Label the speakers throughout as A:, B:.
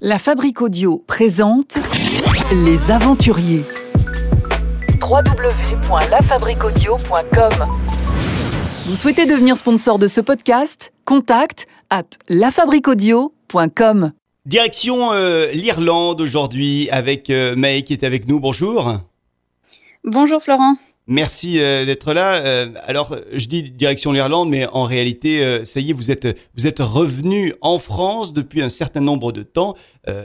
A: La Fabrique Audio présente Les Aventuriers.
B: www.lafabriquaudio.com
A: Vous souhaitez devenir sponsor de ce podcast? Contact à lafabriquaudio.com.
C: Direction euh, l'Irlande aujourd'hui avec euh, May qui est avec nous. Bonjour.
D: Bonjour Florent.
C: Merci euh, d'être là. Euh, alors, je dis direction l'Irlande, mais en réalité, euh, ça y est, vous êtes, vous êtes revenu en France depuis un certain nombre de temps.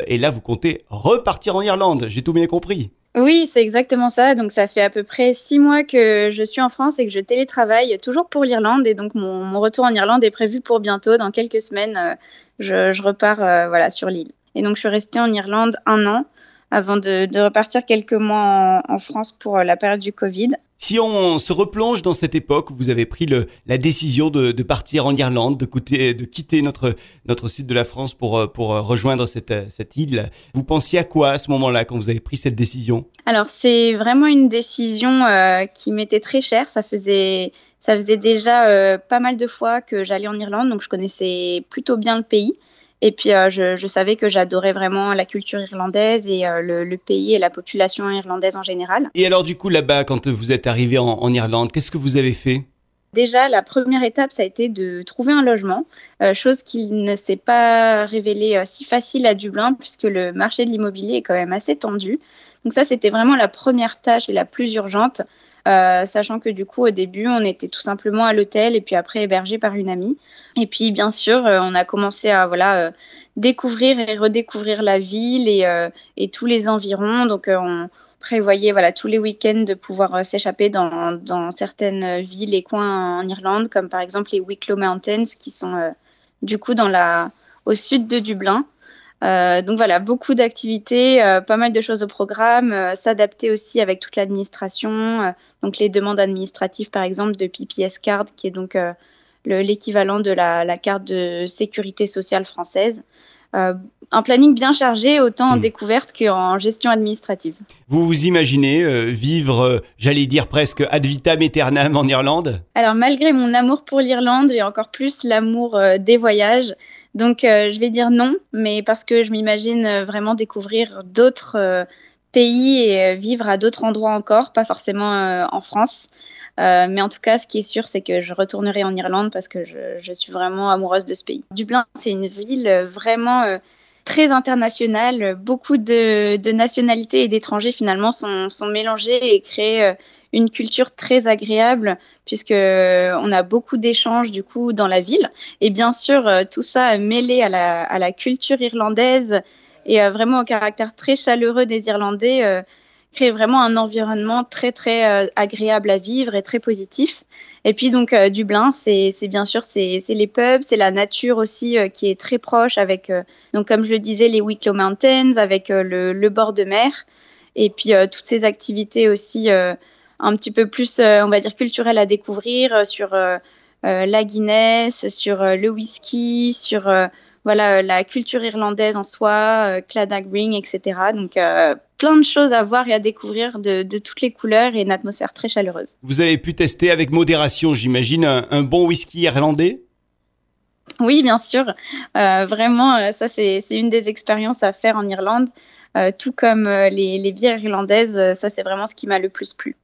C: et là, vous comptez repartir en Irlande. J'ai tout bien compris.
D: Oui, c'est exactement ça. Donc ça fait à peu près six mois que je suis en France et que je télétravaille toujours pour l'Irlande. Et donc mon, retour en Irlande est prévu pour bientôt. Dans quelques semaines, je, repars voilà, sur l'île. Et donc je suis restée en Irlande un an avant de, repartir quelques mois en, France pour la période du Covid.
C: Si on se replonge dans cette époque où vous avez pris la décision de, partir en Irlande, de, quitter notre, notre sud de la France pour, euh, euh, rejoindre cette, euh, cette île, vous pensiez à quoi à ce moment-là quand vous avez pris cette décision?
D: Alors c'est vraiment une décision qui m'était très chère. Ça faisait, déjà pas mal de fois que j'allais en Irlande, donc je connaissais plutôt bien le pays. Et puis euh, je, je savais que j'adorais vraiment la culture irlandaise et euh, le, le pays et la population irlandaise en général.
C: Et alors du coup là-bas, quand vous êtes arrivé en, en Irlande, qu'est-ce que vous avez fait?
D: Déjà, la première étape, ça a été de trouver un logement, euh, chose qui ne s'est pas révélée euh, si facile à Dublin, puisque le marché de l'immobilier est quand même assez tendu. Donc ça, c'était vraiment la première tâche et la plus urgente, euh, sachant que du coup, au début, on était tout simplement à l'hôtel et puis après hébergé par une amie. Et puis, bien sûr, euh, on a commencé à voilà euh, découvrir et redécouvrir la ville et, et tous les environs. Donc, on prévoyait voilà tous les week-ends de pouvoir s'échapper dans, dans certaines villes et coins en Irlande, comme par exemple les Wicklow Mountains, qui sont du coup dans la au sud de Dublin. Euh, donc voilà, beaucoup d'activités, euh, pas mal de choses au programme, euh, s'adapter aussi avec toute l'administration, donc les demandes administratives par exemple de PPS Card, qui est donc le- l'équivalent de la, la carte de sécurité sociale française. Euh, un planning bien chargé, autant en
C: Mm.
D: découverte qu'en gestion administrative.
C: Vous vous imaginez euh, vivre, euh, j'allais dire presque ad vitam aeternam en Irlande?
D: Alors malgré mon amour pour l'Irlande, j'ai encore plus l'amour des voyages. Donc euh, je vais dire non, mais parce que je m'imagine euh, vraiment découvrir d'autres euh, pays et vivre à d'autres endroits encore, pas forcément en France. Mais en tout cas, ce qui est sûr, c'est que je retournerai en Irlande parce que je, suis vraiment amoureuse de ce pays. Dublin, c'est une ville vraiment très internationale. Beaucoup de, nationalités et d'étrangers finalement sont, sont mélangés et créent une culture très agréable puisque euh, on a beaucoup d'échanges du coup dans la ville et bien sûr euh, tout ça mêlé à la, culture irlandaise et vraiment au caractère très chaleureux des Irlandais euh, crée vraiment un environnement très très agréable à vivre et très positif. Et puis donc Dublin, c'est bien sûr c'est les pubs, c'est la nature aussi qui est très proche avec donc comme je le disais les Wicklow Mountains avec le, bord de mer et puis toutes ces activités aussi un petit peu plus euh, on va dire culturelles à découvrir euh, sur euh, la Guinness, sur le whisky, sur voilà la culture irlandaise en soi, Claddagh Ring, etc. Donc plein de choses à voir et à découvrir de, de toutes les couleurs et une atmosphère très chaleureuse.
C: Vous avez pu tester avec modération, j'imagine, un, un bon whisky irlandais?
D: Oui, bien sûr. Euh, vraiment, ça, c'est une des expériences à faire en Irlande. Euh, tout comme les, les bières irlandaises, ça, c'est vraiment ce qui m'a le plus plu.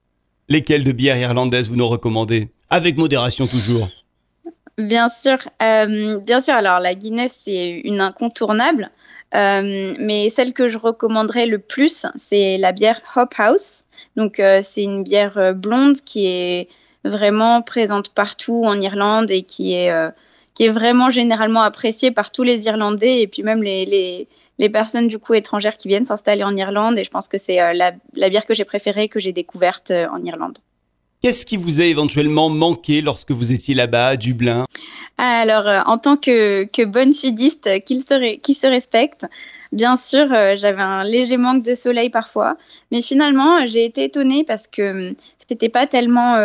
C: Lesquelles de bières irlandaises vous nous recommandez? Avec modération toujours.
D: Bien sûr, euh, bien sûr. Alors, la Guinness, c'est une incontournable. Euh, mais celle que je recommanderais le plus, c'est la bière Hop House. Donc, euh, c'est une bière blonde qui est vraiment présente partout en Irlande et qui est, qui est vraiment généralement appréciée par tous les Irlandais et puis même les, les personnes du coup étrangères qui viennent s'installer en Irlande. Et je pense que c'est euh, la, la bière que j'ai préférée, que j'ai découverte euh, en Irlande.
C: Qu'est-ce qui vous a éventuellement manqué lorsque vous étiez là-bas, à Dublin?
D: Alors, euh, en tant que, que bonne sudiste qui se, re- qui se respecte, bien sûr, j'avais un léger manque de soleil parfois, mais finalement, j'ai été étonnée parce que hum, c'était pas tellement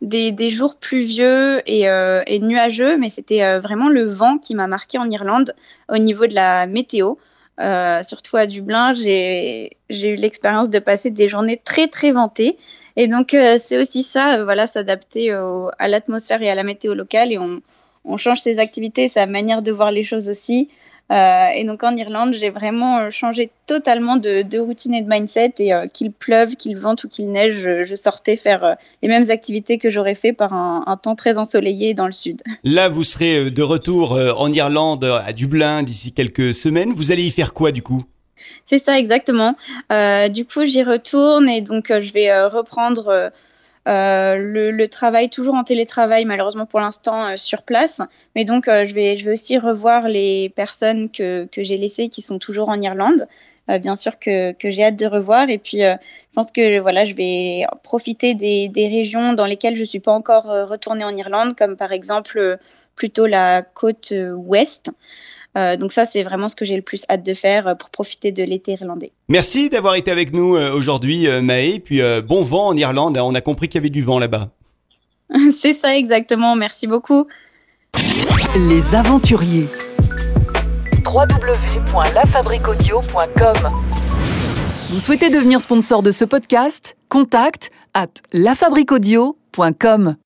D: des, des jours pluvieux et, euh, et nuageux, mais c'était euh, vraiment le vent qui m'a marqué en Irlande au niveau de la météo. Euh, surtout à Dublin, j'ai eu l'expérience de passer des journées très très ventées. Et donc euh, c'est aussi ça, euh, voilà, s'adapter à l'atmosphère et à la météo locale et on, on change ses activités, sa manière de voir les choses aussi. Euh, et donc en Irlande, j'ai vraiment euh, changé totalement de, de, routine et de mindset. Et euh, qu'il pleuve, qu'il vente ou qu'il neige, je, je, sortais faire euh, les mêmes activités que j'aurais fait par un, un, temps très ensoleillé dans le sud.
C: Là, vous serez de retour en Irlande, à Dublin, d'ici quelques semaines. Vous allez y faire quoi du coup?
D: C'est ça exactement. du coup, j'y retourne et donc je vais reprendre euh, le, travail toujours en télétravail malheureusement pour l'instant euh, sur place. Mais donc euh, je vais je vais aussi revoir les personnes que, que j'ai laissées qui sont toujours en Irlande. Bien sûr que, que j'ai hâte de revoir. Et puis je pense que voilà je vais profiter des, des régions dans lesquelles je suis pas encore retournée en Irlande comme par exemple plutôt la côte ouest euh, donc ça, c'est vraiment ce que j'ai le plus hâte de faire euh, pour profiter de l'été irlandais.
C: Merci d'avoir été avec nous euh, aujourd'hui, Maë. Puis bon vent en Irlande. On a compris qu'il y avait du vent là-bas.
D: c'est ça exactement. Merci beaucoup.
A: Les aventuriers.
B: www.lafabriquaudio.com
A: Vous souhaitez devenir sponsor de ce podcast? Contact à lafabriquaudio.com.